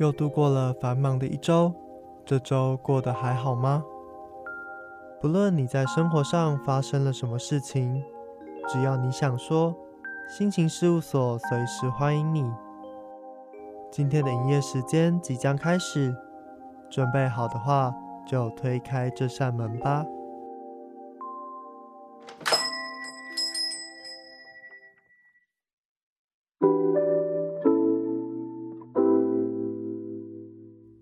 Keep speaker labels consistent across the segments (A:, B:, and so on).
A: 又度过了繁忙的一周，这周过得还好吗？不论你在生活上发生了什么事情，只要你想说，心情事务所随时欢迎你。今天的营业时间即将开始，准备好的话，就推开这扇门吧。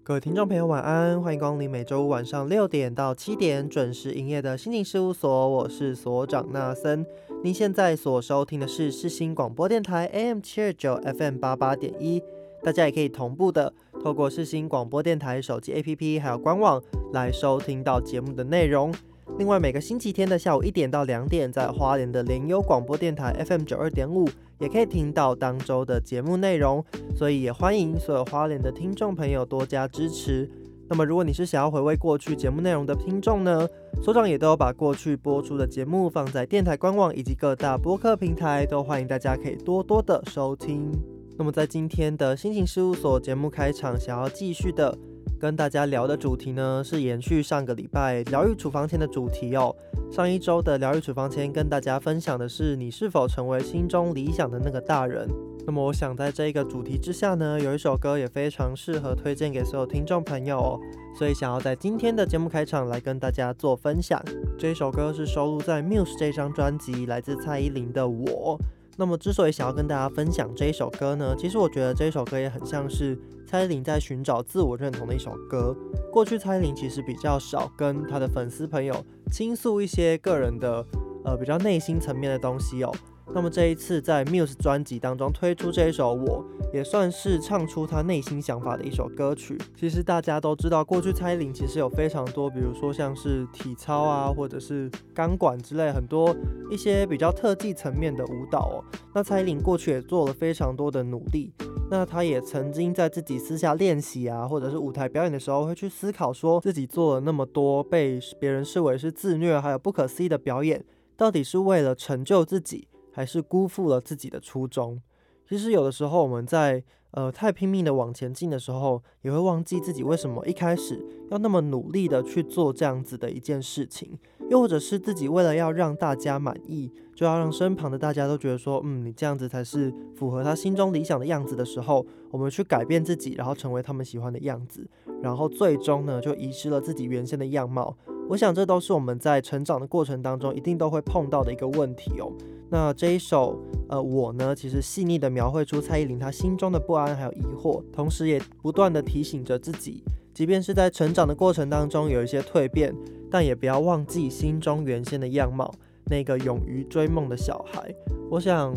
A: 各位听众朋友，晚安！欢迎光临每周五晚上六点到七点准时营业的心情事务所，我是所长纳森。您现在所收听的是世新广播电台 AM 七二九 FM 八八点一，大家也可以同步的透过世新广播电台手机 APP 还有官网来收听到节目的内容。另外，每个星期天的下午一点到两点，在花莲的联优广播电台 FM 九二点五。也可以听到当周的节目内容，所以也欢迎所有花莲的听众朋友多加支持。那么，如果你是想要回味过去节目内容的听众呢，所长也都有把过去播出的节目放在电台官网以及各大播客平台，都欢迎大家可以多多的收听。那么，在今天的心情事务所节目开场，想要继续的。跟大家聊的主题呢，是延续上个礼拜疗愈处方签的主题哦。上一周的疗愈处方签跟大家分享的是你是否成为心中理想的那个大人。那么我想在这一个主题之下呢，有一首歌也非常适合推荐给所有听众朋友哦。所以想要在今天的节目开场来跟大家做分享。这一首歌是收录在 Muse 这张专辑，来自蔡依林的《我》。那么之所以想要跟大家分享这一首歌呢，其实我觉得这一首歌也很像是。蔡依林在寻找自我认同的一首歌。过去蔡依林其实比较少跟她的粉丝朋友倾诉一些个人的，呃，比较内心层面的东西哦。那么这一次在 Muse 专辑当中推出这一首，我也算是唱出他内心想法的一首歌曲。其实大家都知道，过去蔡依林其实有非常多，比如说像是体操啊，或者是钢管之类很多一些比较特技层面的舞蹈哦。那蔡依林过去也做了非常多的努力。那她也曾经在自己私下练习啊，或者是舞台表演的时候，会去思考说自己做了那么多被别人视为是自虐还有不可思议的表演，到底是为了成就自己？还是辜负了自己的初衷。其实有的时候我们在呃太拼命的往前进的时候，也会忘记自己为什么一开始要那么努力的去做这样子的一件事情。又或者是自己为了要让大家满意，就要让身旁的大家都觉得说，嗯，你这样子才是符合他心中理想的样子的时候，我们去改变自己，然后成为他们喜欢的样子，然后最终呢就遗失了自己原先的样貌。我想这都是我们在成长的过程当中一定都会碰到的一个问题哦。那这一首，呃，我呢，其实细腻的描绘出蔡依林她心中的不安还有疑惑，同时也不断的提醒着自己，即便是在成长的过程当中有一些蜕变，但也不要忘记心中原先的样貌，那个勇于追梦的小孩。我想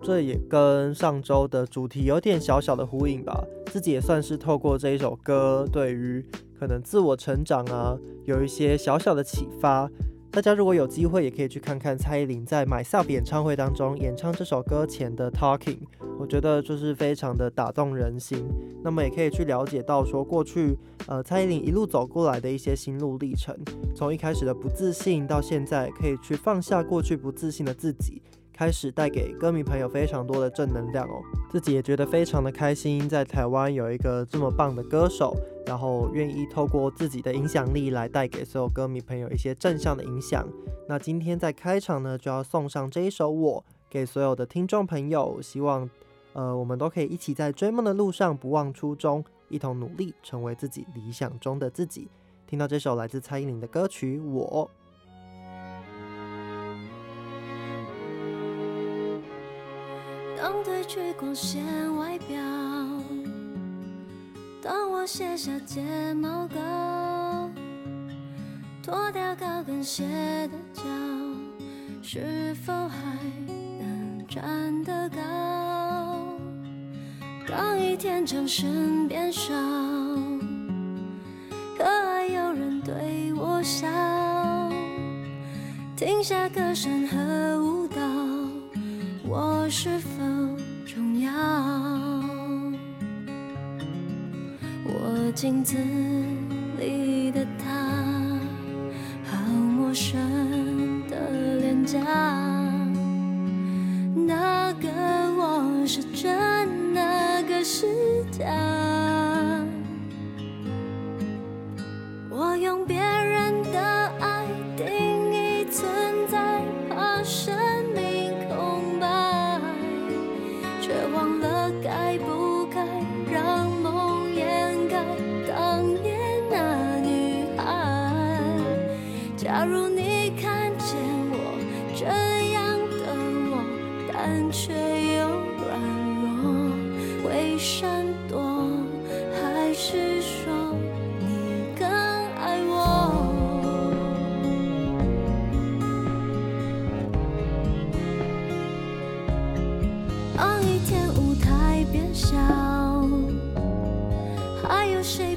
A: 这也跟上周的主题有点小小的呼应吧。自己也算是透过这一首歌，对于可能自我成长啊，有一些小小的启发。大家如果有机会，也可以去看看蔡依林在《My Self》演唱会当中演唱这首歌前的 Talking，我觉得就是非常的打动人心。那么也可以去了解到说过去，呃，蔡依林一路走过来的一些心路历程，从一开始的不自信，到现在可以去放下过去不自信的自己。开始带给歌迷朋友非常多的正能量哦，自己也觉得非常的开心，在台湾有一个这么棒的歌手，然后愿意透过自己的影响力来带给所有歌迷朋友一些正向的影响。那今天在开场呢，就要送上这一首《我》给所有的听众朋友，希望呃我们都可以一起在追梦的路上不忘初衷，一同努力成为自己理想中的自己。听到这首来自蔡依林的歌曲《我》。
B: 当褪去光鲜外表，当我卸下睫毛膏，脱掉高跟鞋的脚，是否还能站得高？当一天掌声变少，可爱有人对我笑，停下歌声和舞蹈，我是否重要？我？镜子里的他，好陌生的脸颊。那个我是真，那个是假。当一天舞台变小，还有谁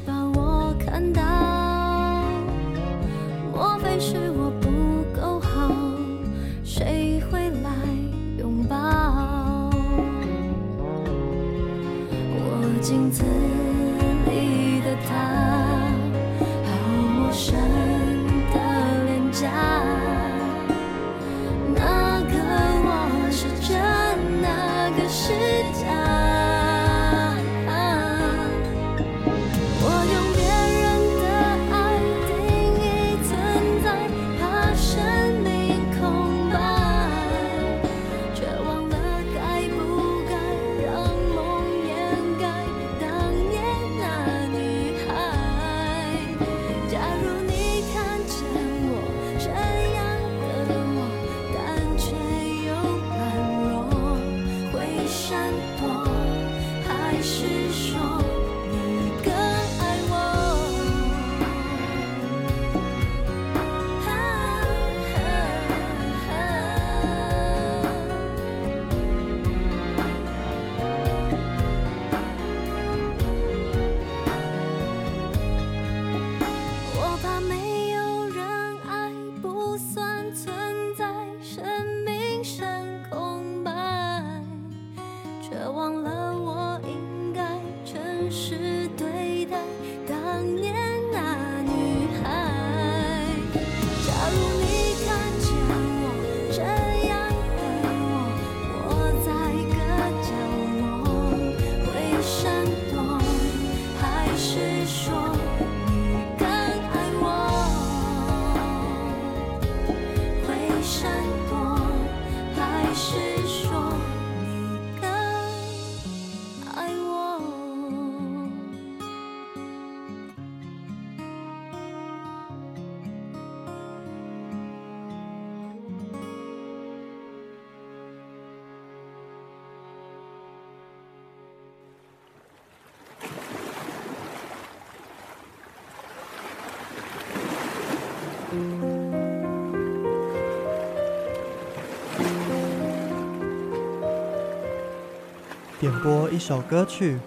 A: 点播一首歌曲，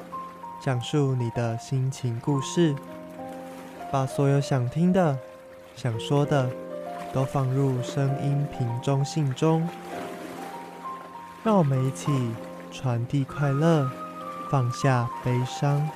A: 讲述你的心情故事，把所有想听的、想说的都放入声音瓶中信中，让我们一起传递快乐，放下悲伤。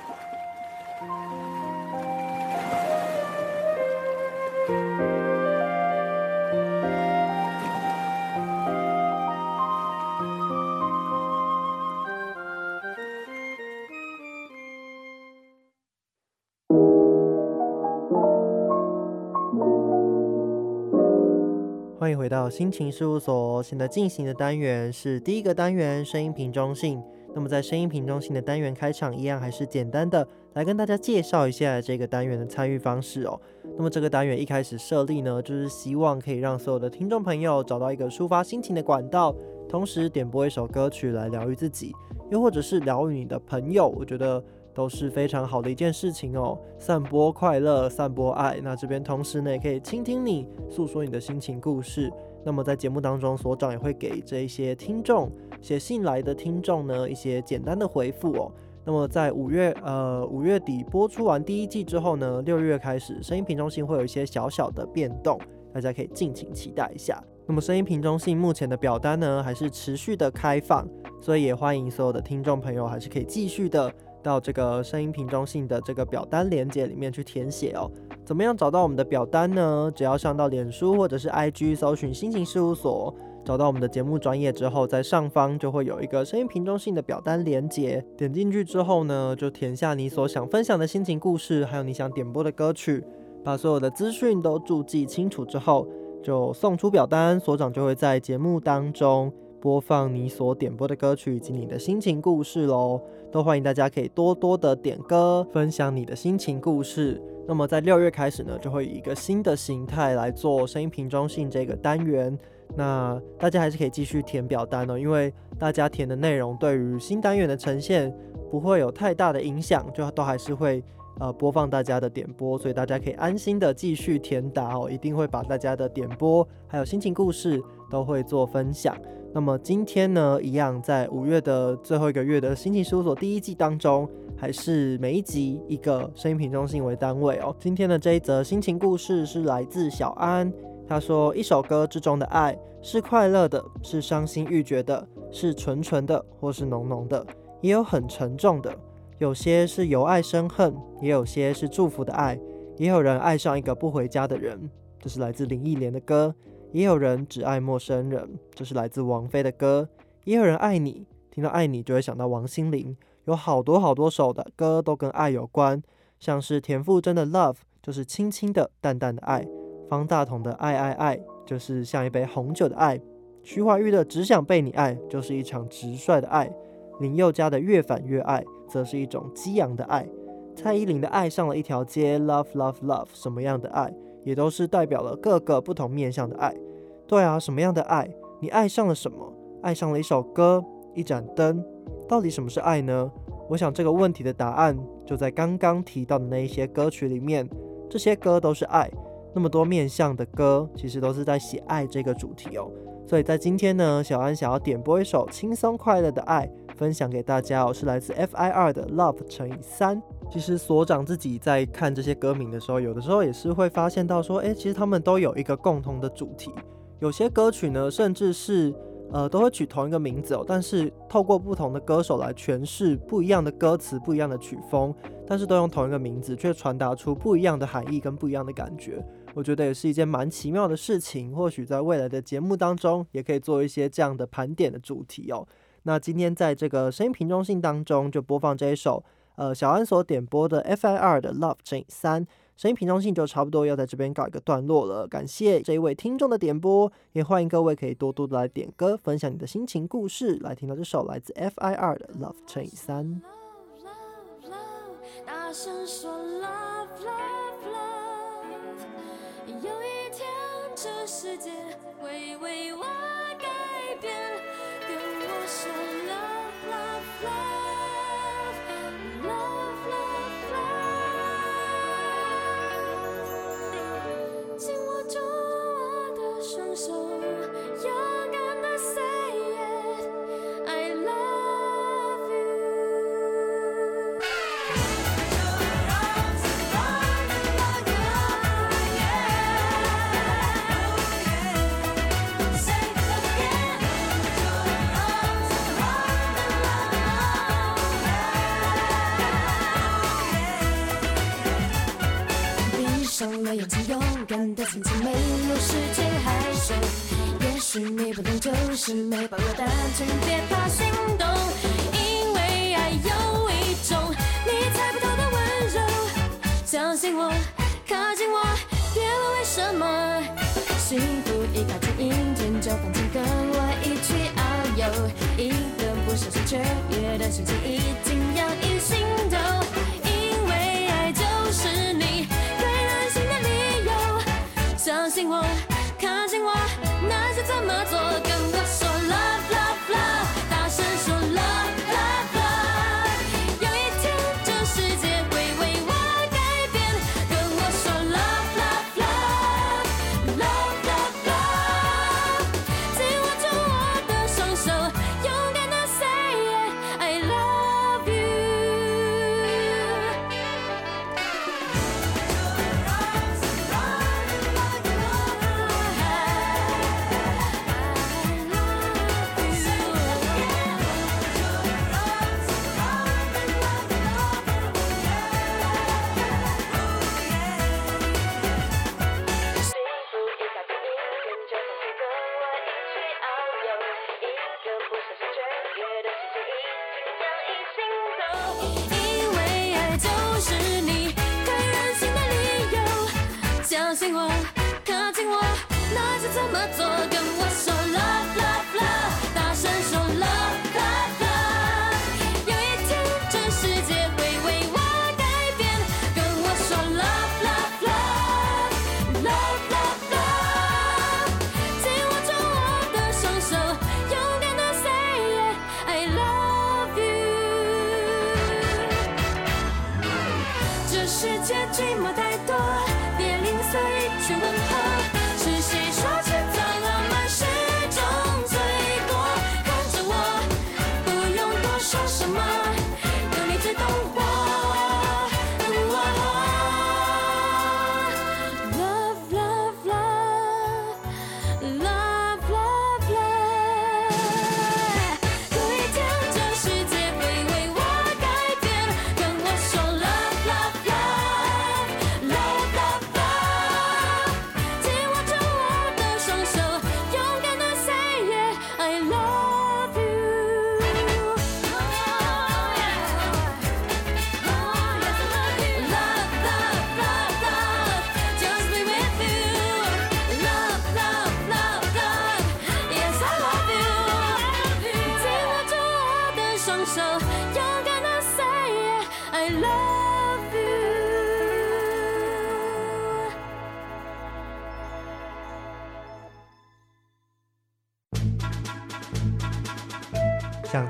A: 心情事务所。现在进行的单元是第一个单元声音瓶中信。那么在声音瓶中信的单元开场，一样还是简单的来跟大家介绍一下这个单元的参与方式哦。那么这个单元一开始设立呢，就是希望可以让所有的听众朋友找到一个抒发心情的管道，同时点播一首歌曲来疗愈自己，又或者是疗愈你的朋友。我觉得。都是非常好的一件事情哦，散播快乐，散播爱。那这边同时呢，也可以倾听你诉说你的心情故事。那么在节目当中，所长也会给这一些听众写信来的听众呢一些简单的回复哦。那么在五月呃五月底播出完第一季之后呢，六月开始声音瓶中心会有一些小小的变动，大家可以敬请期待一下。那么声音瓶中心目前的表单呢还是持续的开放，所以也欢迎所有的听众朋友还是可以继续的。到这个声音瓶中心的这个表单连接里面去填写哦。怎么样找到我们的表单呢？只要上到脸书或者是 IG 搜寻心情事务所，找到我们的节目专业之后，在上方就会有一个声音瓶中信的表单连接。点进去之后呢，就填下你所想分享的心情故事，还有你想点播的歌曲，把所有的资讯都注记清楚之后，就送出表单，所长就会在节目当中。播放你所点播的歌曲以及你的心情故事喽，都欢迎大家可以多多的点歌，分享你的心情故事。那么在六月开始呢，就会以一个新的形态来做声音瓶中信这个单元。那大家还是可以继续填表单哦，因为大家填的内容对于新单元的呈现，不会有太大的影响，就都还是会呃播放大家的点播，所以大家可以安心的继续填答哦，一定会把大家的点播还有心情故事都会做分享。那么今天呢，一样在五月的最后一个月的心情事务所第一季当中，还是每一集一个声音品中心为单位哦。今天的这一则心情故事是来自小安，他说一首歌之中的爱是快乐的，是伤心欲绝的，是纯纯的或是浓浓的，也有很沉重的，有些是由爱生恨，也有些是祝福的爱，也有人爱上一个不回家的人。这是来自林忆莲的歌。也有人只爱陌生人，这是来自王菲的歌。也有人爱你，听到爱你就会想到王心凌。有好多好多首的歌都跟爱有关，像是田馥甄的 Love 就是轻轻的、淡淡的爱；方大同的爱爱爱就是像一杯红酒的爱；徐怀钰的只想被你爱就是一场直率的爱；林宥嘉的越反越爱则是一种激昂的爱；蔡依林的爱上了一条街 Love Love Love 什么样的爱？也都是代表了各个不同面向的爱。对啊，什么样的爱？你爱上了什么？爱上了一首歌，一盏灯。到底什么是爱呢？我想这个问题的答案就在刚刚提到的那一些歌曲里面。这些歌都是爱，那么多面向的歌，其实都是在写爱这个主题哦。所以在今天呢，小安想要点播一首轻松快乐的爱，分享给大家哦，是来自 F.I.R 的 Love 乘以三。其实所长自己在看这些歌名的时候，有的时候也是会发现到说，诶，其实他们都有一个共同的主题。有些歌曲呢，甚至是呃都会取同一个名字哦，但是透过不同的歌手来诠释不一样的歌词、不一样的曲风，但是都用同一个名字，却传达出不一样的含义跟不一样的感觉。我觉得也是一件蛮奇妙的事情。或许在未来的节目当中，也可以做一些这样的盘点的主题哦。那今天在这个声音瓶中信当中，就播放这一首。呃，小安所点播的 F.I.R 的 Love 乘以三，声音平中性就差不多要在这边告一个段落了。感谢这一位听众的点播，也欢迎各位可以多多的来点歌，分享你的心情故事。来听到这首来自 F.I.R 的 Love 乘以三。
B: 眼睛，勇敢的前进，没有时间害羞。也许你不懂，就是没把握，单纯别怕心动。因为爱有一种你猜不透的温柔，相信我，靠近我，别问为什么。幸福一靠近，阴天就放晴，跟我一起遨游。一个不小心，雀跃的心情已经洋溢心头。相信我，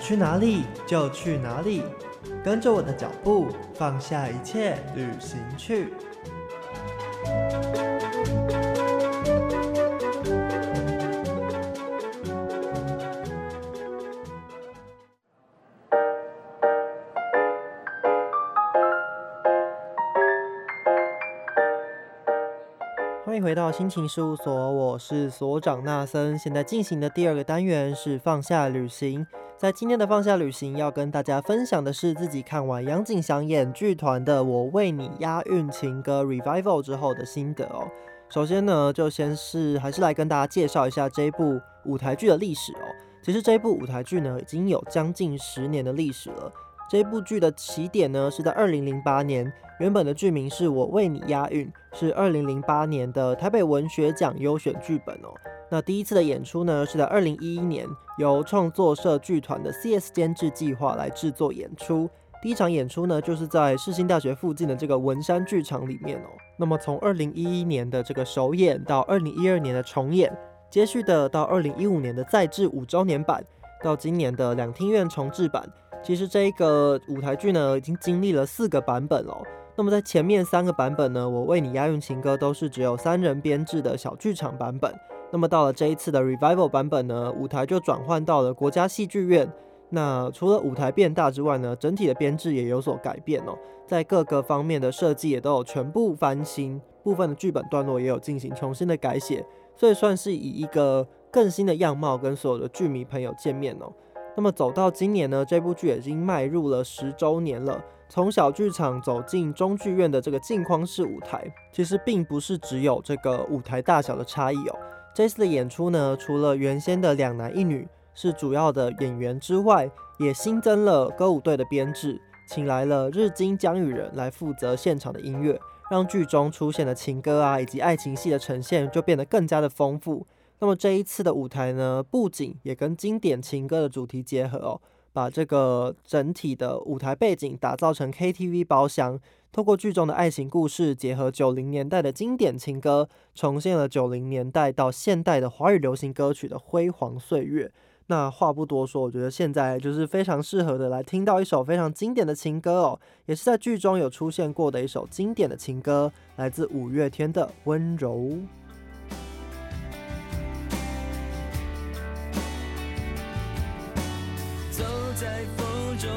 A: 去哪里就去哪里，跟着我的脚步，放下一切，旅行去。欢迎回到心情事务所，我是所长纳森。现在进行的第二个单元是放下旅行。在今天的放下旅行，要跟大家分享的是自己看完杨景祥演剧团的《我为你押韵情歌 Revival》之后的心得哦。首先呢，就先是还是来跟大家介绍一下这部舞台剧的历史哦。其实这部舞台剧呢，已经有将近十年的历史了。这部剧的起点呢是在二零零八年，原本的剧名是我为你押韵，是二零零八年的台北文学奖优选剧本哦。那第一次的演出呢是在二零一一年，由创作社剧团的 CS 监制计划来制作演出。第一场演出呢就是在世新大学附近的这个文山剧场里面哦。那么从二零一一年的这个首演到二零一二年的重演，接续的到二零一五年的再制五周年版，到今年的两厅院重制版。其实这一个舞台剧呢，已经经历了四个版本哦。那么在前面三个版本呢，我为你押韵情歌都是只有三人编制的小剧场版本。那么到了这一次的 Revival 版本呢，舞台就转换到了国家戏剧院。那除了舞台变大之外呢，整体的编制也有所改变哦，在各个方面的设计也都有全部翻新，部分的剧本段落也有进行重新的改写，所以算是以一个更新的样貌跟所有的剧迷朋友见面哦。那么走到今年呢，这部剧已经迈入了十周年了。从小剧场走进中剧院的这个镜框式舞台，其实并不是只有这个舞台大小的差异哦。这次的演出呢，除了原先的两男一女是主要的演员之外，也新增了歌舞队的编制，请来了日金江雨人来负责现场的音乐，让剧中出现的情歌啊以及爱情戏的呈现就变得更加的丰富。那么这一次的舞台呢，布景也跟经典情歌的主题结合哦，把这个整体的舞台背景打造成 KTV 包厢，透过剧中的爱情故事，结合九零年代的经典情歌，重现了九零年代到现代的华语流行歌曲的辉煌岁月。那话不多说，我觉得现在就是非常适合的来听到一首非常经典的情歌哦，也是在剧中有出现过的一首经典的情歌，来自五月天的《温柔》。
C: 走在风中，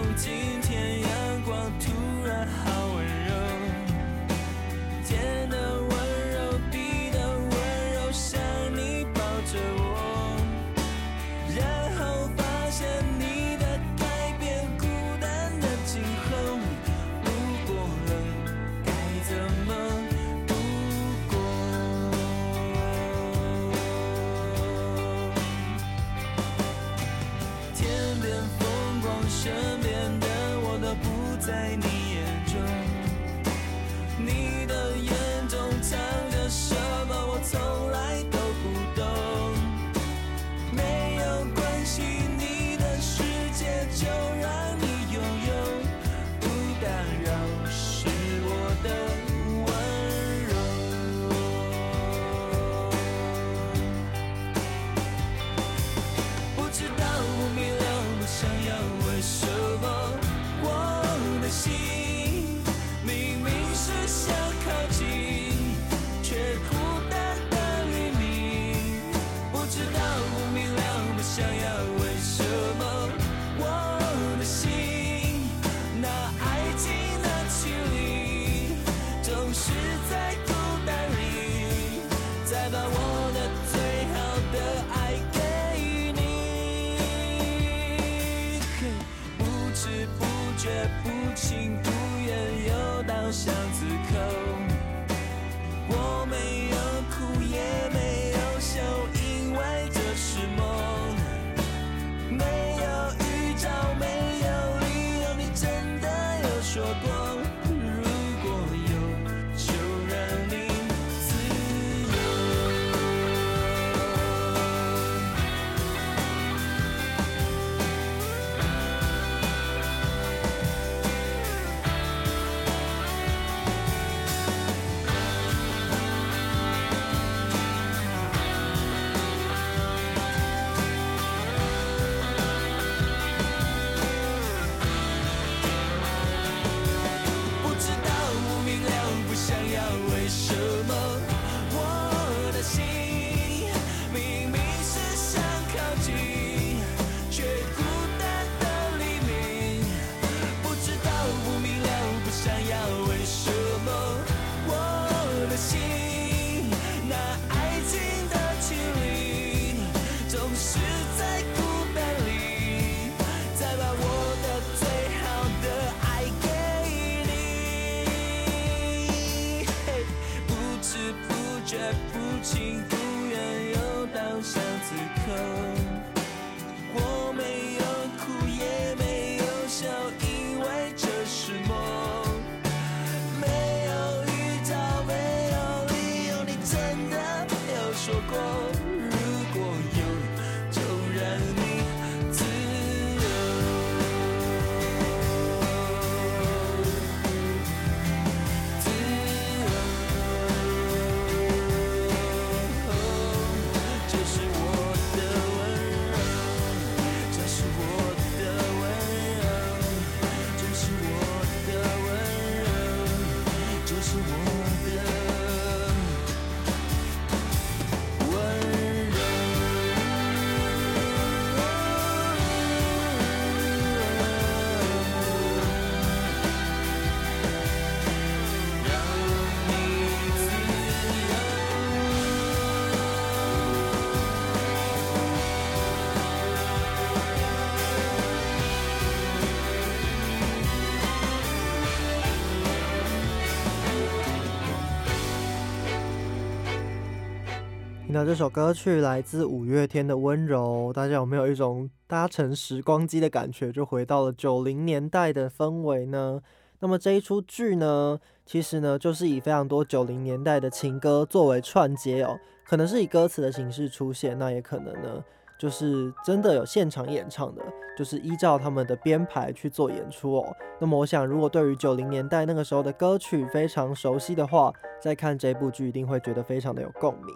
A: 听到这首歌曲来自五月天的《温柔》，大家有没有一种搭乘时光机的感觉，就回到了九零年代的氛围呢？那么这一出剧呢，其实呢就是以非常多九零年代的情歌作为串接哦，可能是以歌词的形式出现，那也可能呢就是真的有现场演唱的，就是依照他们的编排去做演出哦。那么我想，如果对于九零年代那个时候的歌曲非常熟悉的话，再看这部剧一定会觉得非常的有共鸣。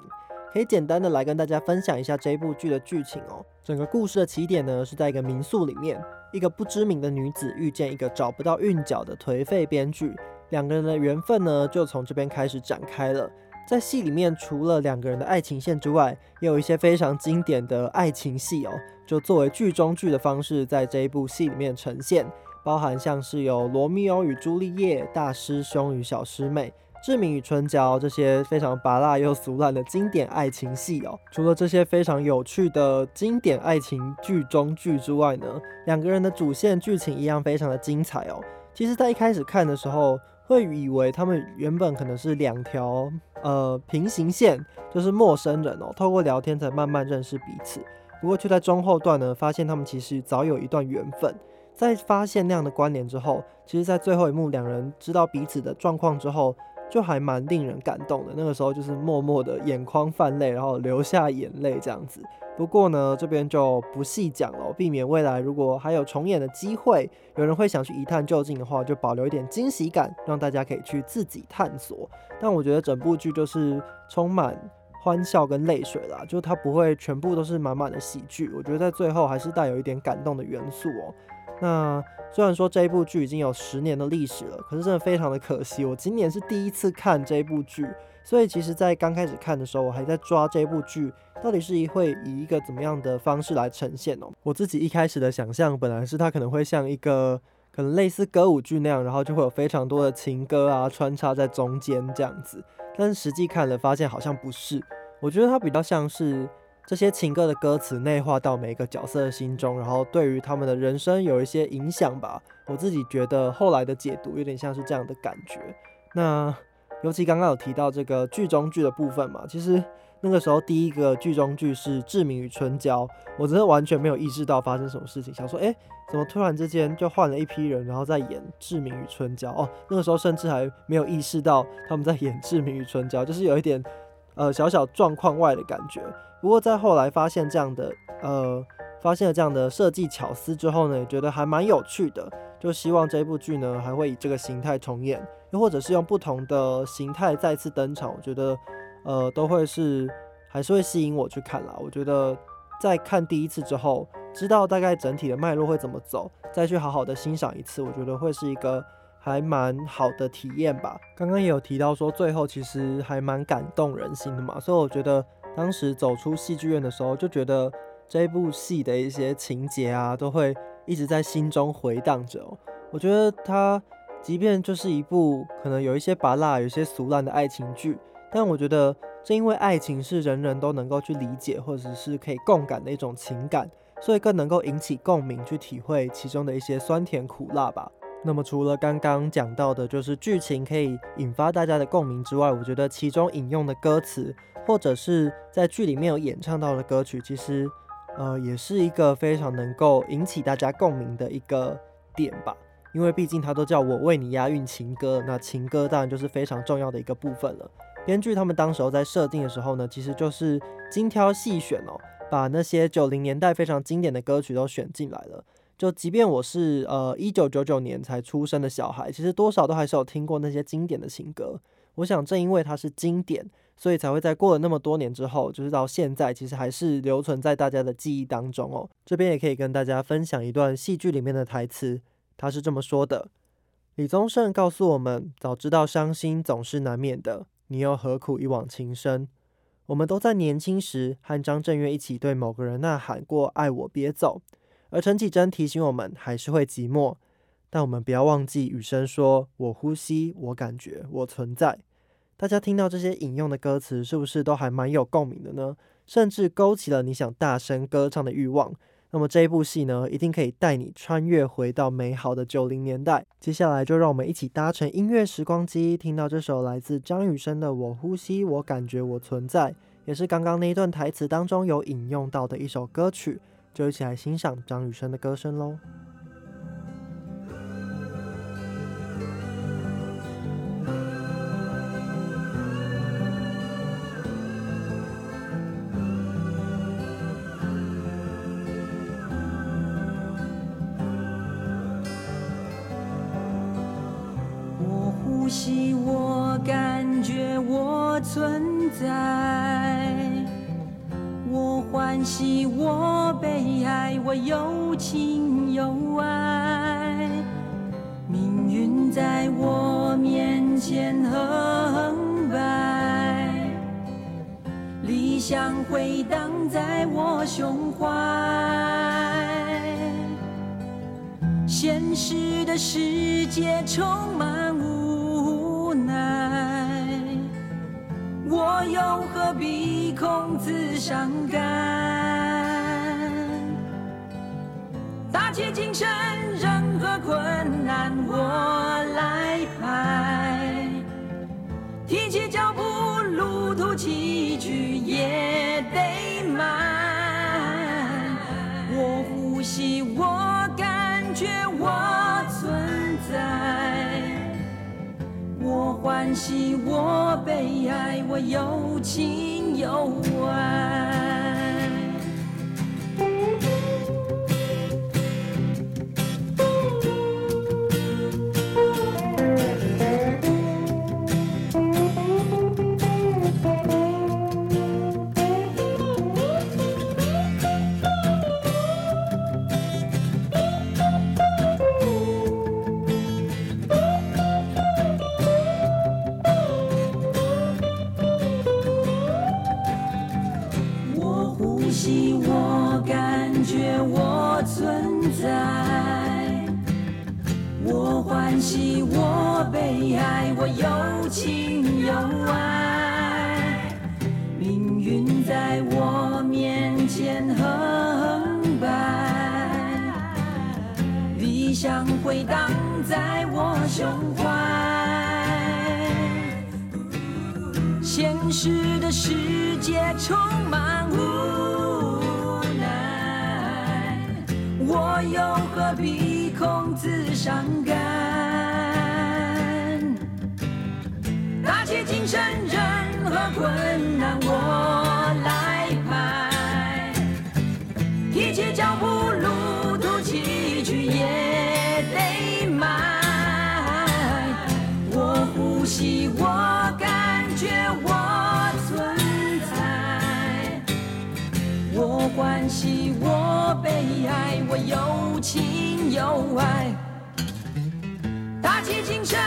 A: 可以简单的来跟大家分享一下这部剧的剧情哦。整个故事的起点呢是在一个民宿里面，一个不知名的女子遇见一个找不到韵脚的颓废编剧，两个人的缘分呢就从这边开始展开了。在戏里面，除了两个人的爱情线之外，也有一些非常经典的爱情戏哦，就作为剧中剧的方式，在这一部戏里面呈现，包含像是有罗密欧与朱丽叶、大师兄与小师妹。志明与春娇这些非常拔辣又俗烂的经典爱情戏哦，除了这些非常有趣的经典爱情剧中剧之外呢，两个人的主线剧情一样非常的精彩哦。其实，在一开始看的时候，会以为他们原本可能是两条呃平行线，就是陌生人哦，透过聊天才慢慢认识彼此。不过却在中后段呢，发现他们其实早有一段缘分。在发现那样的关联之后，其实，在最后一幕，两人知道彼此的状况之后，就还蛮令人感动的。那个时候就是默默的眼眶泛泪，然后流下眼泪这样子。不过呢，这边就不细讲了，避免未来如果还有重演的机会，有人会想去一探究竟的话，就保留一点惊喜感，让大家可以去自己探索。但我觉得整部剧就是充满欢笑跟泪水啦，就它不会全部都是满满的喜剧，我觉得在最后还是带有一点感动的元素哦。那虽然说这一部剧已经有十年的历史了，可是真的非常的可惜，我今年是第一次看这一部剧，所以其实在刚开始看的时候，我还在抓这部剧到底是一会以一个怎么样的方式来呈现哦。我自己一开始的想象本来是它可能会像一个可能类似歌舞剧那样，然后就会有非常多的情歌啊穿插在中间这样子，但是实际看了发现好像不是，我觉得它比较像是这些情歌的歌词内化到每个角色的心中，然后对于他们的人生有一些影响吧。我自己觉得后来的解读有点像是这样的感觉。那尤其刚刚有提到这个剧中剧的部分嘛，其实那个时候第一个剧中剧是《志明与春娇》，我真的完全没有意识到发生什么事情，想说，哎，怎么突然之间就换了一批人，然后再演《志明与春娇》哦，那个时候甚至还没有意识到他们在演《志明与春娇》，就是有一点呃小小状况外的感觉。不过在后来发现这样的呃发现了这样的设计巧思之后呢，也觉得还蛮有趣的，就希望这部剧呢还会以这个形态重演。又或者是用不同的形态再次登场，我觉得，呃，都会是还是会吸引我去看啦。我觉得在看第一次之后，知道大概整体的脉络会怎么走，再去好好的欣赏一次，我觉得会是一个还蛮好的体验吧。刚刚也有提到说，最后其实还蛮感动人心的嘛，所以我觉得当时走出戏剧院的时候，就觉得这部戏的一些情节啊，都会一直在心中回荡着。我觉得它。即便就是一部可能有一些拔辣、有些俗烂的爱情剧，但我觉得正因为爱情是人人都能够去理解，或者是可以共感的一种情感，所以更能够引起共鸣，去体会其中的一些酸甜苦辣吧。那么除了刚刚讲到的，就是剧情可以引发大家的共鸣之外，我觉得其中引用的歌词，或者是在剧里面有演唱到的歌曲，其实呃也是一个非常能够引起大家共鸣的一个点吧。因为毕竟它都叫我为你押韵情歌，那情歌当然就是非常重要的一个部分了。编剧他们当时候在设定的时候呢，其实就是精挑细选哦，把那些九零年代非常经典的歌曲都选进来了。就即便我是呃一九九九年才出生的小孩，其实多少都还是有听过那些经典的情歌。我想正因为它是经典，所以才会在过了那么多年之后，就是到现在，其实还是留存在大家的记忆当中哦。这边也可以跟大家分享一段戏剧里面的台词。他是这么说的：李宗盛告诉我们，早知道伤心总是难免的，你又何苦一往情深？我们都在年轻时和张震岳一起对某个人呐喊过“爱我别走”，而陈绮贞提醒我们还是会寂寞，但我们不要忘记雨声说：“我呼吸，我感觉，我存在。”大家听到这些引用的歌词，是不是都还蛮有共鸣的呢？甚至勾起了你想大声歌唱的欲望。那么这一部戏呢，一定可以带你穿越回到美好的九零年代。接下来就让我们一起搭乘音乐时光机，听到这首来自张雨生的《我呼吸，我感觉，我存在》，也是刚刚那一段台词当中有引用到的一首歌曲，就一起来欣赏张雨生的歌声喽。
D: 呼吸，我感觉我存在，我欢喜，我悲哀，我有情有爱，命运在我面前横摆，理想回荡在我胸怀，现实的世界充满又何必空自伤感？打起精神，任何困难我来排。提起脚步，路途崎岖也得迈。我呼吸，我欢喜，我悲哀，我有情有爱。提起脚步，路途崎岖也得迈。我呼吸，我感觉，我存在。我欢喜，我悲哀，我有情有爱。打起精神，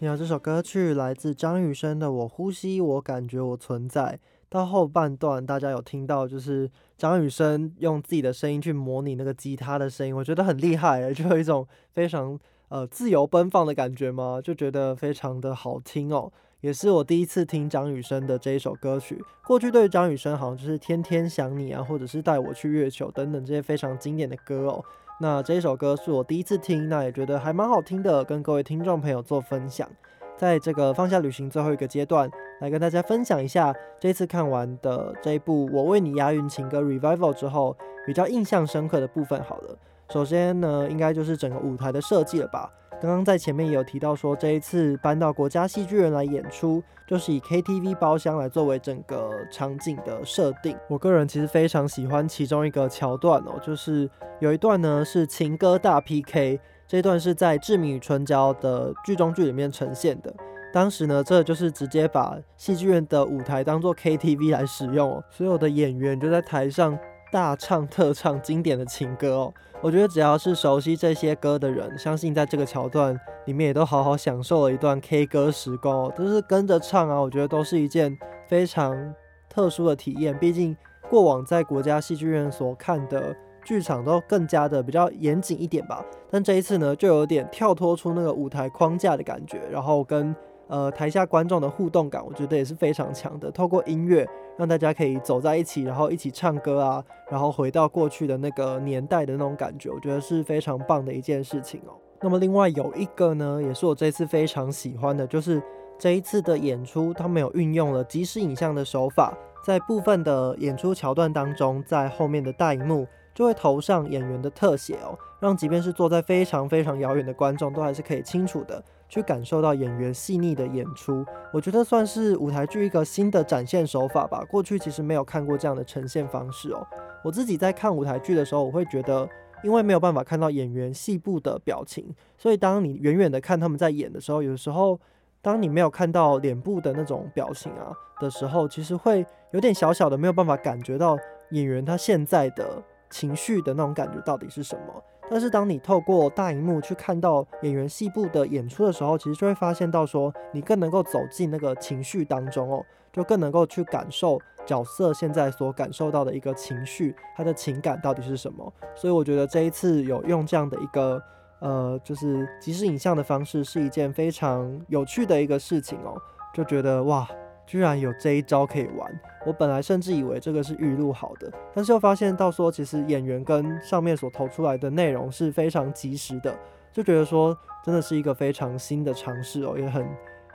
A: 听到这首歌曲来自张雨生的《我呼吸，我感觉，我存在》。到后半段，大家有听到就是张雨生用自己的声音去模拟那个吉他的声音，我觉得很厉害，就有一种非常呃自由奔放的感觉嘛，就觉得非常的好听哦。也是我第一次听张雨生的这一首歌曲。过去对张雨生好像就是《天天想你》啊，或者是《带我去月球》等等这些非常经典的歌哦。那这一首歌是我第一次听，那也觉得还蛮好听的，跟各位听众朋友做分享。在这个放下旅行最后一个阶段，来跟大家分享一下这次看完的这一部《我为你押韵情歌 Revival》之后，比较印象深刻的部分。好了，首先呢，应该就是整个舞台的设计了吧。刚刚在前面也有提到说，这一次搬到国家戏剧院来演出，就是以 KTV 包厢来作为整个场景的设定。我个人其实非常喜欢其中一个桥段哦，就是有一段呢是情歌大 PK，这段是在《志明与春娇》的剧中剧里面呈现的。当时呢，这就是直接把戏剧院的舞台当做 KTV 来使用哦，所有的演员就在台上大唱特唱经典的情歌哦。我觉得只要是熟悉这些歌的人，相信在这个桥段里面也都好好享受了一段 K 歌时光哦，就是跟着唱啊，我觉得都是一件非常特殊的体验。毕竟过往在国家戏剧院所看的剧场都更加的比较严谨一点吧，但这一次呢，就有点跳脱出那个舞台框架的感觉，然后跟呃台下观众的互动感，我觉得也是非常强的。透过音乐，让大家可以走在一起，然后一起唱歌啊，然后回到过去的那个年代的那种感觉，我觉得是非常棒的一件事情哦。那么另外有一个呢，也是我这次非常喜欢的，就是这一次的演出，他们有运用了即时影像的手法，在部分的演出桥段当中，在后面的大荧幕就会投上演员的特写哦，让即便是坐在非常非常遥远的观众，都还是可以清楚的去感受到演员细腻的演出。我觉得算是舞台剧一个新的展现手法吧，过去其实没有看过这样的呈现方式哦。我自己在看舞台剧的时候，我会觉得。因为没有办法看到演员细部的表情，所以当你远远的看他们在演的时候，有时候当你没有看到脸部的那种表情啊的时候，其实会有点小小的没有办法感觉到演员他现在的情绪的那种感觉到底是什么。但是当你透过大荧幕去看到演员细部的演出的时候，其实就会发现到说，你更能够走进那个情绪当中哦，就更能够去感受角色现在所感受到的一个情绪，他的情感到底是什么。所以我觉得这一次有用这样的一个呃，就是即时影像的方式，是一件非常有趣的一个事情哦，就觉得哇。居然有这一招可以玩，我本来甚至以为这个是预录好的，但是又发现到说，其实演员跟上面所投出来的内容是非常及时的，就觉得说真的是一个非常新的尝试哦，也很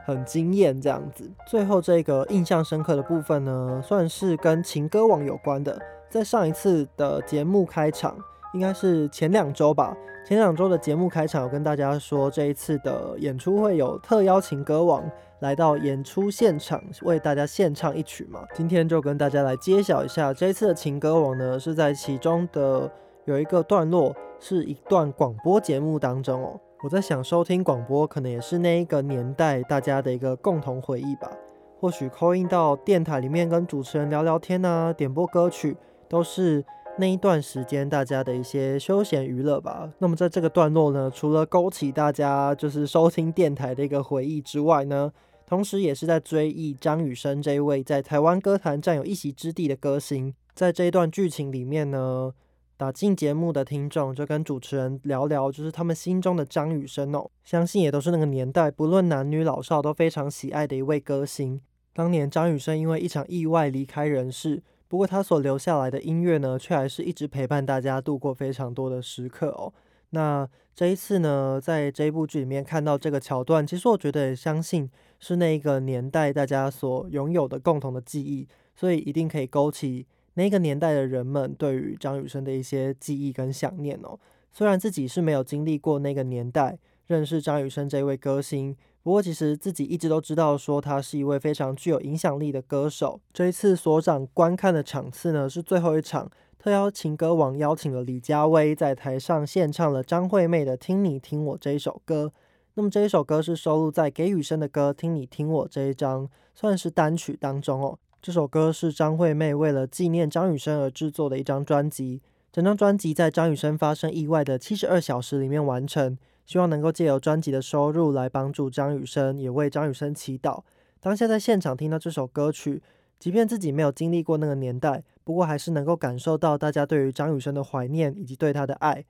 A: 很惊艳这样子。最后这个印象深刻的部分呢，算是跟情歌网有关的。在上一次的节目开场，应该是前两周吧，前两周的节目开场有跟大家说，这一次的演出会有特邀情歌王来到演出现场为大家献唱一曲嘛。今天就跟大家来揭晓一下，这一次的情歌王呢是在其中的有一个段落是一段广播节目当中哦。我在想，收听广播可能也是那一个年代大家的一个共同回忆吧。或许扣印到电台里面跟主持人聊聊天啊，点播歌曲，都是那一段时间大家的一些休闲娱乐吧。那么在这个段落呢，除了勾起大家就是收听电台的一个回忆之外呢，同时也是在追忆张雨生这一位在台湾歌坛占有一席之地的歌星。在这一段剧情里面呢。打进节目的听众就跟主持人聊聊，就是他们心中的张雨生哦，相信也都是那个年代不论男女老少都非常喜爱的一位歌星。当年张雨生因为一场意外离开人世，不过他所留下来的音乐呢，却还是一直陪伴大家度过非常多的时刻哦。那这一次呢，在这一部剧里面看到这个桥段，其实我觉得也相信是那一个年代大家所拥有的共同的记忆，所以一定可以勾起。那个年代的人们对于张雨生的一些记忆跟想念哦，虽然自己是没有经历过那个年代认识张雨生这位歌星，不过其实自己一直都知道说他是一位非常具有影响力的歌手。这一次所长观看的场次呢是最后一场，特邀情歌王邀请了李佳薇在台上献唱了张惠妹的《听你听我》这一首歌。那么这一首歌是收录在给雨生的歌《听你听我》这一张算是单曲当中哦。这首歌是张惠妹为了纪念张雨生而制作的一张专辑。整张专辑在张雨生发生意外的七十二小时里面完成，希望能够借由专辑的收入来帮助张雨生，也为张雨生祈祷。当下在现场听到这首歌曲，即便自己没有经历过那个年代，不过还是能够感受到大家对于张雨生的怀念以及对他的爱。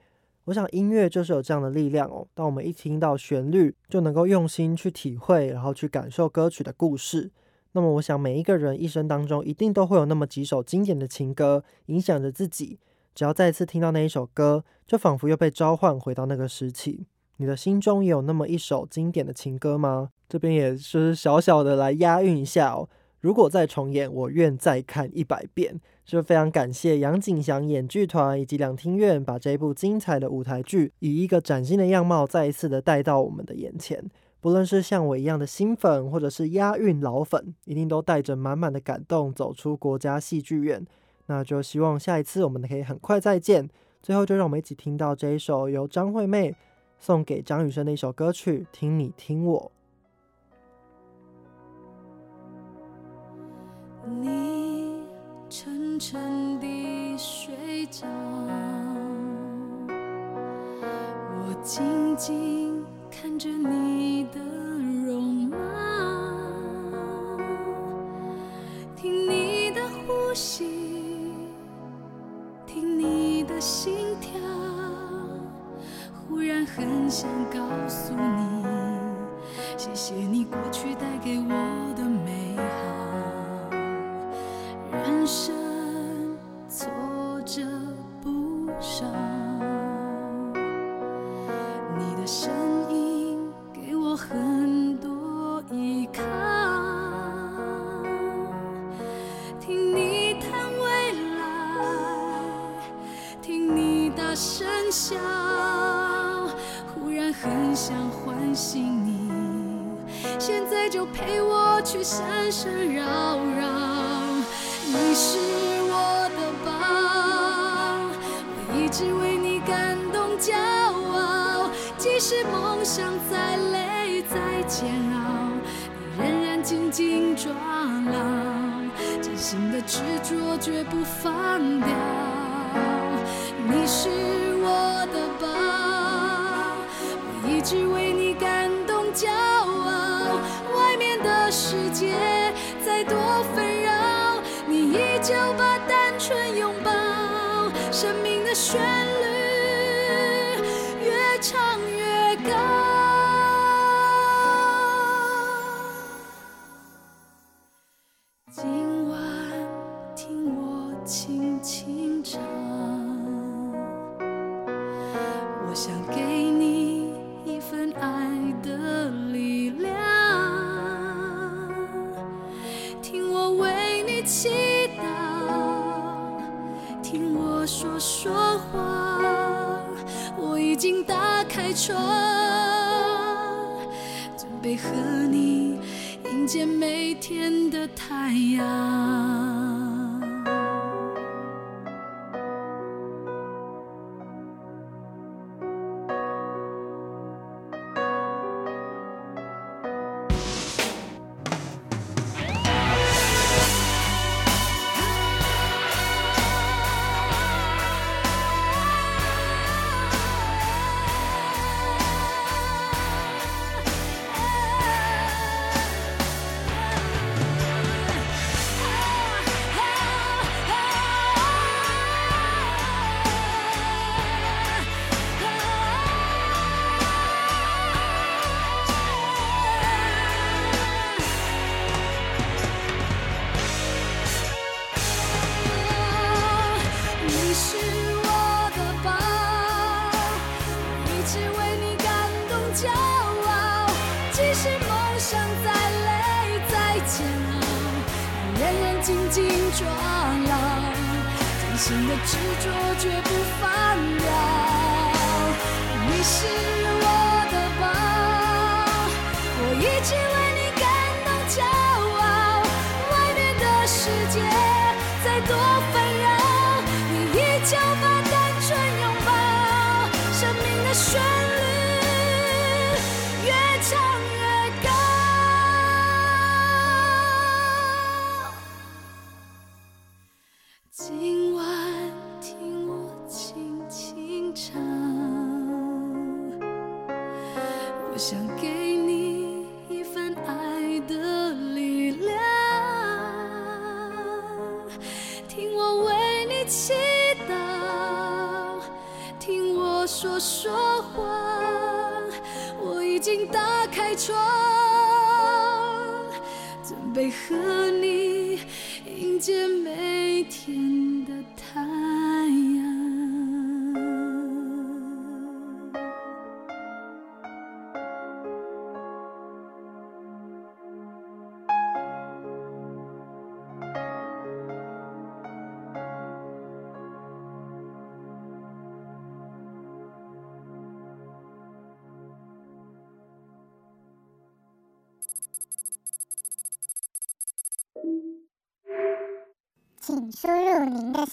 A: 我想音乐就是有这样的力量哦，当我们一听到旋律，就能够用心去体会，然后去感受歌曲的故事。那么，我想每一个人一生当中一定都会有那么几首经典的情歌影响着自己。只要再次听到那一首歌，就仿佛又被召唤回到那个时期。你的心中也有那么一首经典的情歌吗？这边也是小小的来押韵一下哦。如果再重演，我愿再看一百遍。就非常感谢杨景祥演剧团以及两厅院，把这部精彩的舞台剧以一个崭新的样貌再一次的带到我们的眼前。不论是像我一样的新粉，或者是押韵老粉，一定都带着满满的感动走出国家戏剧院。那就希望下一次我们可以很快再见。最后，就让我们一起听到这一首由张惠妹送给张雨生的一首歌曲《听你听我》。
B: 你沉沉地睡着，我静静看着你的容貌，听你的呼吸，听你的心跳，很想告诉你，谢谢你过去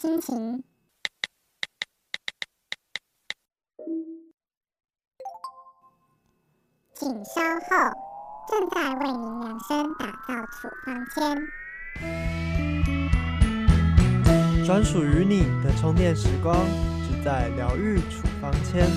B: 心
E: 情。请稍后，正在为您量身打造处方间，
A: 专属于你的充电时光，只在疗愈处方
F: 间。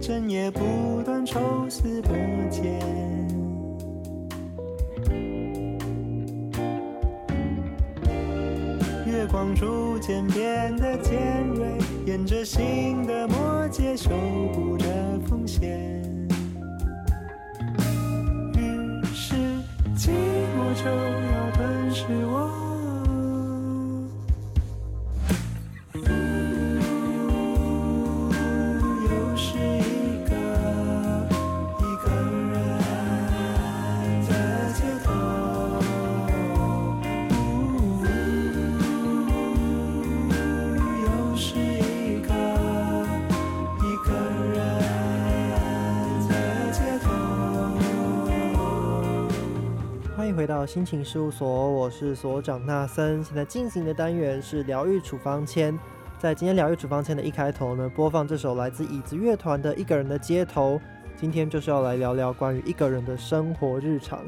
F: 整夜不断抽丝剥茧，月光逐渐变得尖锐，沿着心的摩羯守护着锋线，于是寂寞就。
A: 迎回到心情事务所，我是所长纳森。现在进行的单元是疗愈处方签。在今天疗愈处方签的一开头呢，播放这首来自椅子乐团的《一个人的街头》。今天就是要来聊聊关于一个人的生活日常。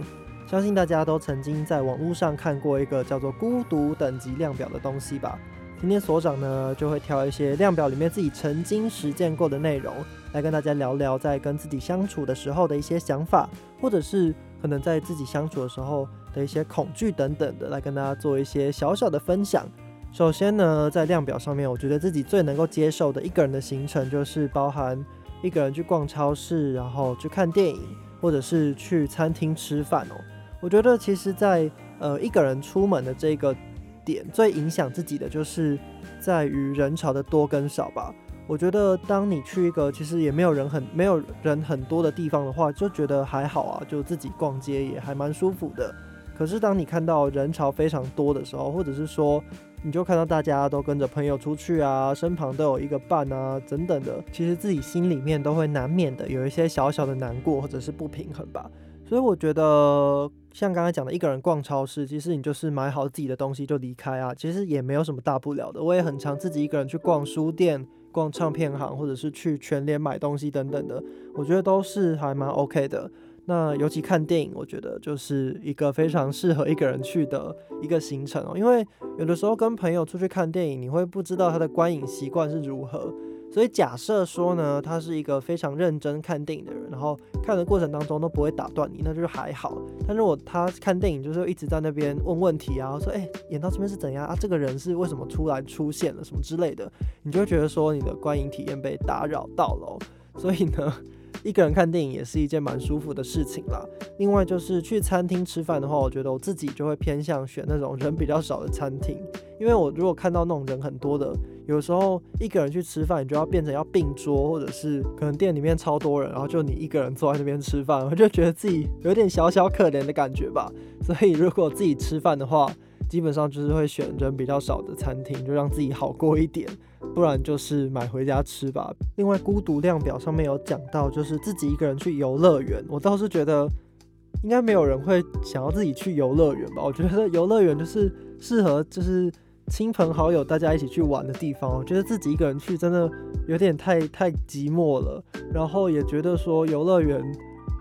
A: 相信大家都曾经在网络上看过一个叫做孤独等级量表的东西吧？今天所长呢就会挑一些量表里面自己曾经实践过的内容，来跟大家聊聊在跟自己相处的时候的一些想法，或者是可能在自己相处的时候的一些恐惧等等的，来跟大家做一些小小的分享。首先呢，在量表上面，我觉得自己最能够接受的一个人的行程，就是包含一个人去逛超市，然后去看电影，或者是去餐厅吃饭哦。我觉得其实在，呃一个人出门的这个点，最影响自己的就是在于人潮的多跟少吧。我觉得当你去一个其实也没有人很没有人很多的地方的话，就觉得还好啊，就自己逛街也还蛮舒服的。可是当你看到人潮非常多的时候，或者是说你就看到大家都跟着朋友出去啊，身旁都有一个伴啊，等等的，其实自己心里面都会难免的有一些小小的难过或者是不平衡吧。所以我觉得像刚才讲的，一个人逛超市，其实你就是买好自己的东西就离开啊，其实也没有什么大不了的。我也很常自己一个人去逛书店、逛唱片行，或者是去全联买东西等等的，我觉得都是还蛮 OK 的。那尤其看电影，我觉得就是一个非常适合一个人去的一个行程哦。因为有的时候跟朋友出去看电影，你会不知道他的观影习惯是如何。所以假设说呢，他是一个非常认真看电影的人，然后看的过程当中都不会打断你，那就还好。但如果他看电影就是一直在那边问问题啊，说哎演到这边是怎样啊，这个人是为什么突然出现了什么之类的，你就会觉得说你的观影体验被打扰到了。所以呢。一个人看电影也是一件蛮舒服的事情啦。另外就是去餐厅吃饭的话，我觉得我自己就会偏向选那种人比较少的餐厅，因为我如果看到那种人很多的，有时候一个人去吃饭，你就要变成要并桌，或者是可能店里面超多人，然后就你一个人坐在那边吃饭，我就觉得自己有点小小可怜的感觉吧。所以如果自己吃饭的话，基本上就是会选人比较少的餐厅，就让自己好过一点。不然就是买回家吃吧。另外，孤独量表上面有讲到，就是自己一个人去游乐园。我倒是觉得，应该没有人会想要自己去游乐园吧。我觉得游乐园就是适合就是亲朋好友大家一起去玩的地方。我觉得自己一个人去真的有点太太寂寞了。然后也觉得说游乐园。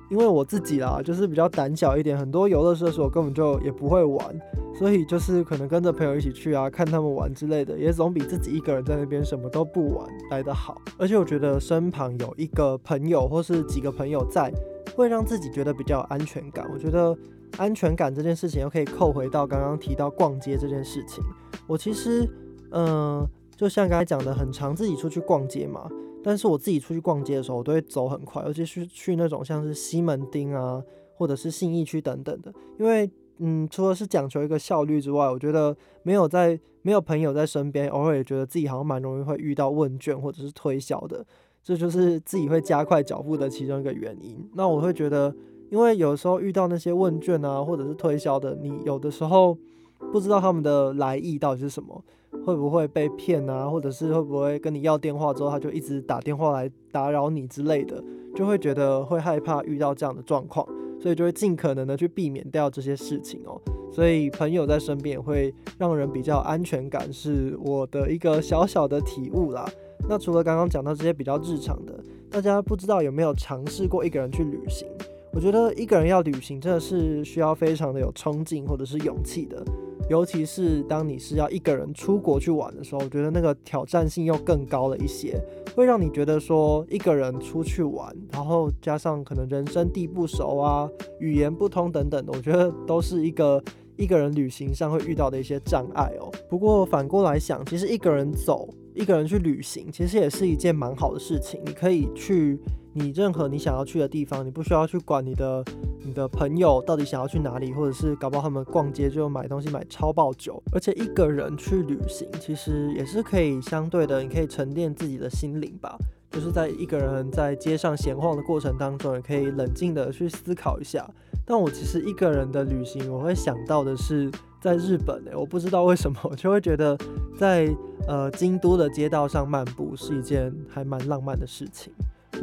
A: 因为我自己啦，就是比较胆小一点，很多游乐设施我根本就也不会玩，所以就是可能跟着朋友一起去啊，看他们玩之类的，也总比自己一个人在那边什么都不玩来得好。而且我觉得身旁有一个朋友或是几个朋友在，会让自己觉得比较有安全感。我觉得安全感这件事情又可以扣回到刚刚提到逛街这件事情。我其实，嗯，就像刚才讲的，很常自己出去逛街嘛。但是我自己出去逛街的时候，我都会走很快，尤其是去那种像是西门町啊，或者是信义区等等的。因为，嗯，除了是讲求一个效率之外，我觉得没有在没有朋友在身边，偶尔也觉得自己好像蛮容易会遇到问卷或者是推销的，这就是自己会加快脚步的其中一个原因。那我会觉得，因为有时候遇到那些问卷啊，或者是推销的，你有的时候不知道他们的来意到底是什么。会不会被骗啊？或者是会不会跟你要电话之后，他就一直打电话来打扰你之类的，就会觉得会害怕遇到这样的状况，所以就会尽可能的去避免掉这些事情哦。所以朋友在身边也会让人比较安全感，是我的一个小小的体悟啦。那除了刚刚讲到这些比较日常的，大家不知道有没有尝试过一个人去旅行？我觉得一个人要旅行真的是需要非常的有冲劲或者是勇气的。尤其是当你是要一个人出国去玩的时候，我觉得那个挑战性又更高了一些，会让你觉得说一个人出去玩，然后加上可能人生地不熟啊、语言不通等等的，我觉得都是一个一个人旅行上会遇到的一些障碍哦。不过反过来想，其实一个人走、一个人去旅行，其实也是一件蛮好的事情。你可以去。你任何你想要去的地方，你不需要去管你的你的朋友到底想要去哪里，或者是搞不好他们逛街就买东西买超爆酒。而且一个人去旅行，其实也是可以相对的，你可以沉淀自己的心灵吧。就是在一个人在街上闲晃的过程当中，也可以冷静的去思考一下。但我其实一个人的旅行，我会想到的是在日本诶，我不知道为什么，我就会觉得在呃京都的街道上漫步是一件还蛮浪漫的事情。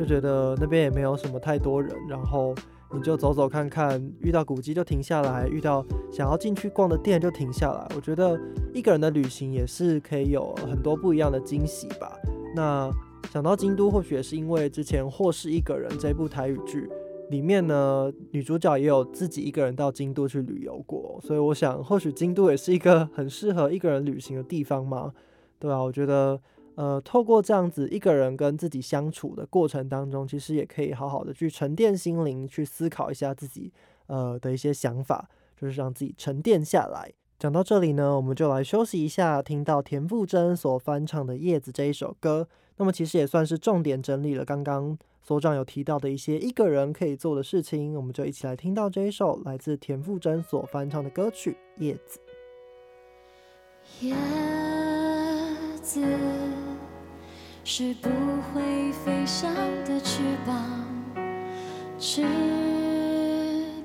A: 就觉得那边也没有什么太多人，然后你就走走看看，遇到古迹就停下来，遇到想要进去逛的店就停下来。我觉得一个人的旅行也是可以有很多不一样的惊喜吧。那想到京都，或许也是因为之前《或是一个人》这部台语剧里面呢，女主角也有自己一个人到京都去旅游过，所以我想，或许京都也是一个很适合一个人旅行的地方嘛。对啊，我觉得。呃，透过这样子一个人跟自己相处的过程当中，其实也可以好好的去沉淀心灵，去思考一下自己呃的一些想法，就是让自己沉淀下来。讲到这里呢，我们就来休息一下，听到田馥甄所翻唱的《叶子》这一首歌，那么其实也算是重点整理了刚刚所长有提到的一些一个人可以做的事情，我们就一起来听到这一首来自田馥甄所翻唱的歌曲《叶子》。
B: 子是不会飞翔的翅膀，翅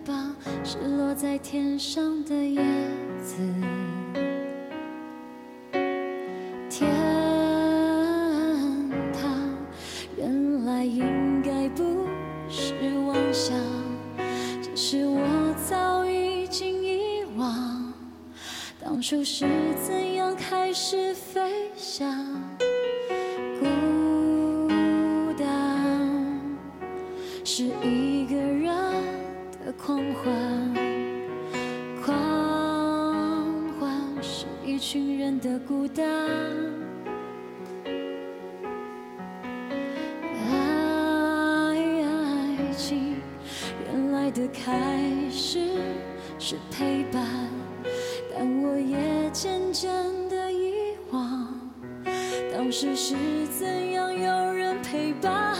B: 膀是落在天上的叶子。天堂原来应该不是妄想，只是我早当初是怎样开始飞翔。孤单是一个人的狂欢，狂欢是一群人的孤单。爱情原来的开始是陪伴，但我也渐渐的遗忘。当时是怎样有人陪伴？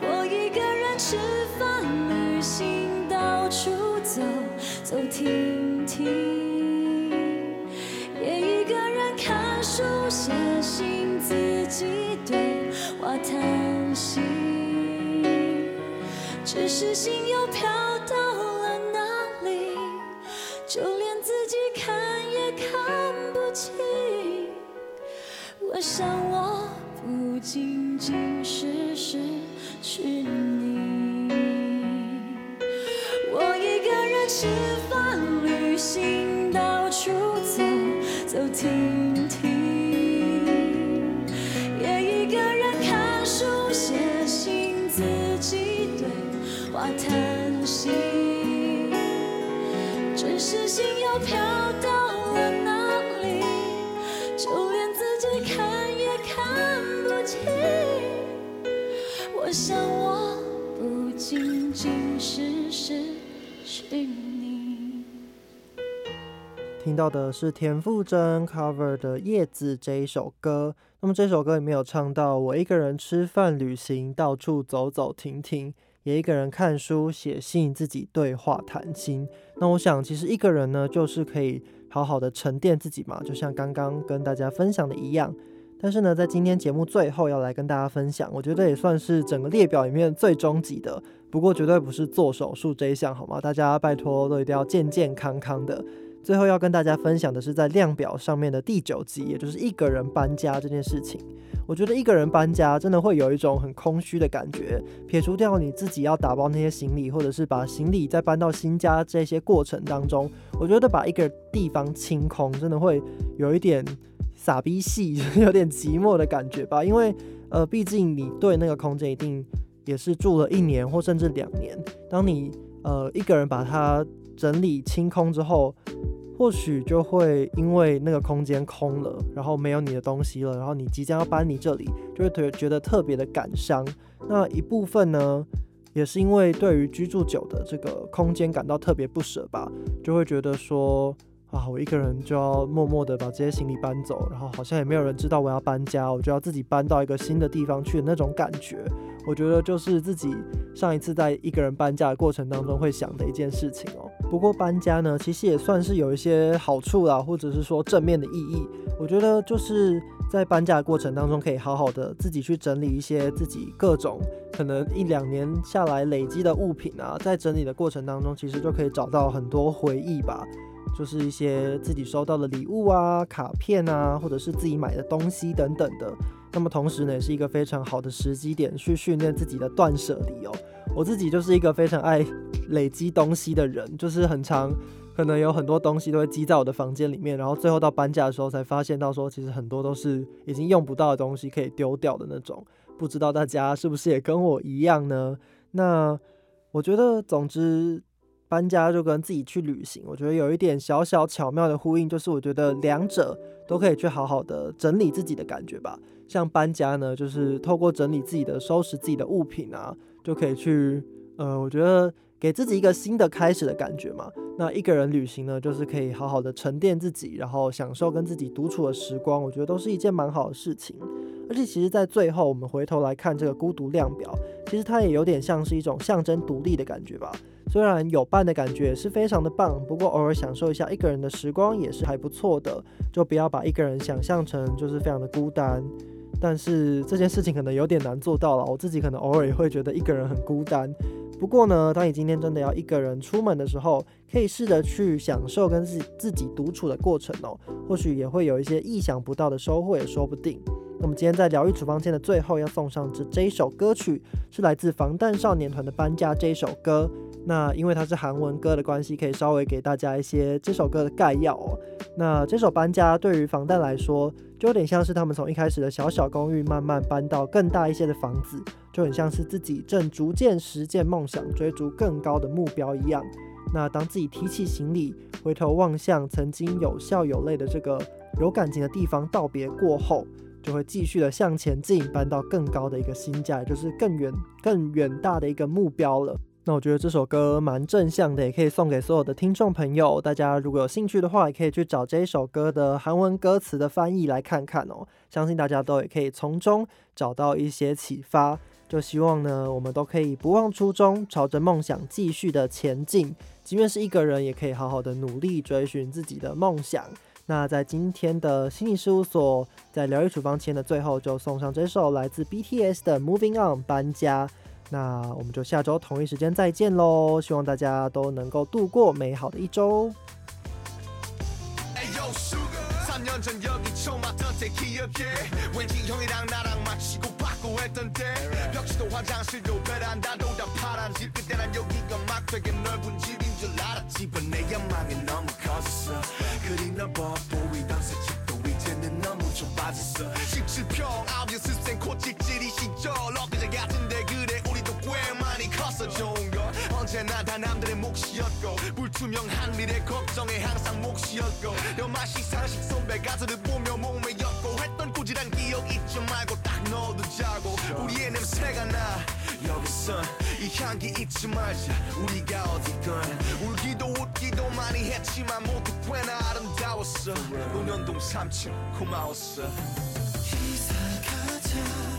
B: 我一个人吃饭、旅行，到处走走停停，也一个人看书、写信，自己对话叹息。只是心又飘想，我不仅仅是失去你。我一个人吃饭、旅行，到处走走停停，也一个人看书、写信，自己对话叹息。只是心又飘到我想，我不仅仅是失去你。
A: 听到的是田馥甄 cover 的《叶子》这一首歌。那么这首歌里面有唱到：我一个人吃饭、旅行，到处走走停停，也一个人看书、写信，自己对话谈心。那我想，其实一个人呢，就是可以好好的沉淀自己嘛，就像刚刚跟大家分享的一样。但是呢，在今天节目最后要来跟大家分享，我觉得也算是整个列表里面最终极的，不过绝对不是做手术这一项，好吗？大家拜托都一定要健健康康的。最后要跟大家分享的是在量表上面的第九集，也就是一个人搬家这件事情。我觉得一个人搬家真的会有一种很空虚的感觉，撇除掉你自己要打包那些行李，或者是把行李再搬到新家这些过程当中，我觉得把一个地方清空，真的会有一点傻逼戏，有点寂寞的感觉吧。因为呃，毕竟你对那个空间一定也是住了一年或甚至两年，当你呃一个人把它整理清空之后，或许就会因为那个空间空了，然后没有你的东西了，然后你即将要搬离这里，就会觉觉得特别的感伤。那一部分呢，也是因为对于居住久的这个空间感到特别不舍吧，就会觉得说啊，我一个人就要默默的把这些行李搬走，然后好像也没有人知道我要搬家，我就要自己搬到一个新的地方去的那种感觉。我觉得就是自己上一次在一个人搬家的过程当中会想的一件事情哦。不过搬家呢，其实也算是有一些好处啦，或者是说正面的意义。我觉得就是在搬家的过程当中，可以好好的自己去整理一些自己各种可能一两年下来累积的物品啊，在整理的过程当中，其实就可以找到很多回忆吧。就是一些自己收到的礼物啊、卡片啊，或者是自己买的东西等等的。那么同时呢，也是一个非常好的时机点去训练自己的断舍离哦。我自己就是一个非常爱累积东西的人，就是很常可能有很多东西都会积在我的房间里面，然后最后到搬家的时候才发现到说，其实很多都是已经用不到的东西，可以丢掉的那种。不知道大家是不是也跟我一样呢？那我觉得，总之搬家就跟自己去旅行，我觉得有一点小小巧妙的呼应，就是我觉得两者都可以去好好的整理自己的感觉吧。像搬家呢，就是透过整理自己的、收拾自己的物品啊，就可以去，呃，我觉得给自己一个新的开始的感觉嘛。那一个人旅行呢，就是可以好好的沉淀自己，然后享受跟自己独处的时光，我觉得都是一件蛮好的事情。而且其实，在最后我们回头来看这个孤独量表，其实它也有点像是一种象征独立的感觉吧。虽然有伴的感觉也是非常的棒，不过偶尔享受一下一个人的时光也是还不错的。就不要把一个人想象成就是非常的孤单。但是这件事情可能有点难做到了，我自己可能偶尔也会觉得一个人很孤单。不过呢，当你今天真的要一个人出门的时候，可以试着去享受跟自自己独处的过程哦，或许也会有一些意想不到的收获，也说不定。那么今天在疗愈处方间的最后要送上这这一首歌曲，是来自防弹少年团的《搬家》这一首歌。那因为它是韩文歌的关系，可以稍微给大家一些这首歌的概要哦。那这首《搬家》对于防弹来说，就有点像是他们从一开始的小小公寓，慢慢搬到更大一些的房子，就很像是自己正逐渐实现梦想，追逐更高的目标一样。那当自己提起行李，回头望向曾经有笑有泪的这个有感情的地方，道别过后。就会继续的向前进，搬到更高的一个新家，也就是更远、更远大的一个目标了。那我觉得这首歌蛮正向的，也可以送给所有的听众朋友。大家如果有兴趣的话，也可以去找这一首歌的韩文歌词的翻译来看看哦。相信大家都也可以从中找到一些启发。就希望呢，我们都可以不忘初衷，朝着梦想继续的前进。即便是一个人，也可以好好的努力追寻自己的梦想。那在今天的心理事务所，在疗愈处方签的最后，就送上这首来自 BTS 的《Moving On》搬家。那我们就下周同一时间再见喽！希望大家都能够度过美好的一周。
G: 에요 수가 3년 전 여기 처음 왔던 때 기억해 왠지 형이랑 나랑 마치고 받고 했던 때 벽지도 화장실도 베란다도 다 파란 집 그때 난 여기가 막 되게 넓은 집인 줄 알았지 내 야망이 너무 컸었어 그리 넓어 보이던 새 집도 이제는 너무 좁아졌어. 17평 아홉 연습생 코찍질이 시절. 엊그제 같은데 그래 우리도 꽤 많이 컸어. 좋은 거 언제나 다 남들의 몫이었고 불투명한 미래 걱정에 항상 몫이었고 여마시 상식 선배 가수를 보며 몸에 엮고 했던 꾸지란 기억 잊지 말고 딱 넣어두자고. 우리의 냄새가 나 여기선 이 향기 잊지 말자 우리가 어디건 울기도 웃기도 많이 했지만 모두 꽤나 아름다웠어. 논현동 3층 고마웠어.
F: 이사 가자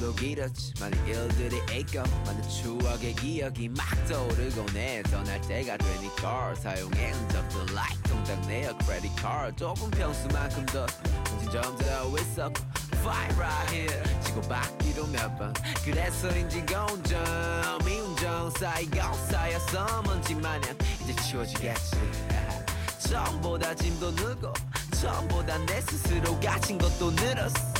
C: 짧고도 길었지 많은 일들이 있고 많은 추억의 기억이 막 떠오르고 내 떠날 때가 되니까 사용해 흔적들 like 통장 내역 credit card. 좁은 평수만큼 더좀 들어 있었고 Fight right here. 치고받기도 몇번. 그래서인지 운전 미운정 쌓이고 쌓여서 먼지 마냥 이제 치워지겠지. 처음보다 짐도 늘고 처음보다 내 스스로 가 진 것도 늘었어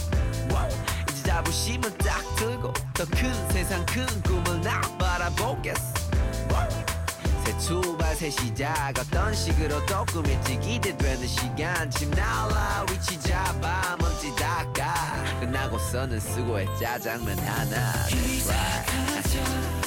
C: 자부심을 딱 들고 더 큰 세상 큰 꿈을 나 바라보겠어. 새 출발 새 시작 어떤 식으로 또 꾸밀지 기대되는 시간. 침 날라 위치 잡아 먼지 닦아. 끝나고서는 수고해 짜장면 하나. That's right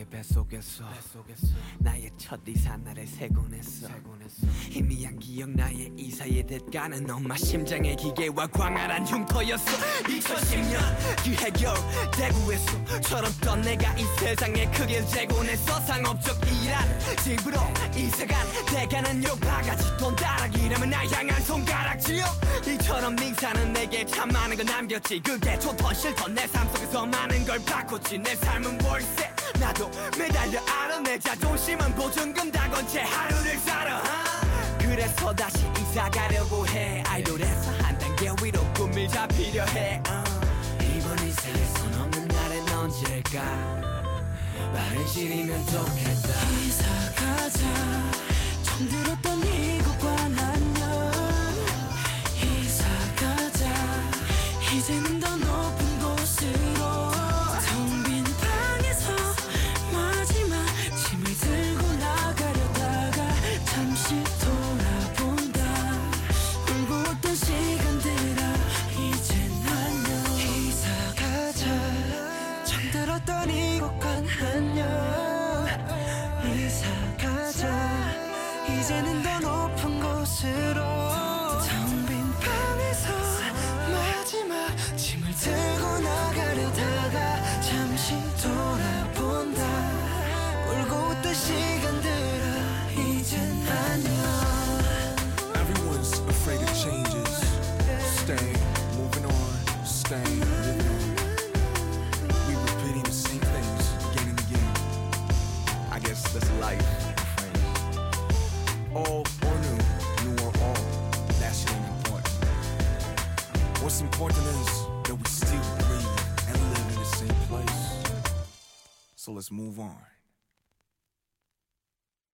F: 웃던 시간들아 이제 안녕
C: 학생 처음 엄마의 뱃속 속에서 나의 첫 이사 날에 세곤 했어. 희미한 기억 나의 이사의 대가는 엄마 심장의 기계와 광활한 흉터였어. 2010년 그 해결 대구에서 처럼 던 내가 이 세상에 크게 재곤했어. 상업적 일한 집으로 이사간 대가는 요 바가지 돈 따라기라면 날 향한 손가락지요. 이처럼 밍사는 내게 참 많은 걸 남겼지. 그게 좋던 싫던 내 삶 속에서 많은 걸 바꿨지. 내 삶은 월세 나도 매달려 알아 내 자존심은 보증금 다 건 채 하루를 살아 하. 그래서 다시 이사 가려고 해. 아이돌에서 한 단계 위로 꿈을 잡히려 해 어. 이번 손 없는 날엔 언제일까 빠른 시이면 좋겠다.
H: 이사 가자. 처음 들었던 이곳과 안녕 이사 가자. 이제는
I: Let's move on.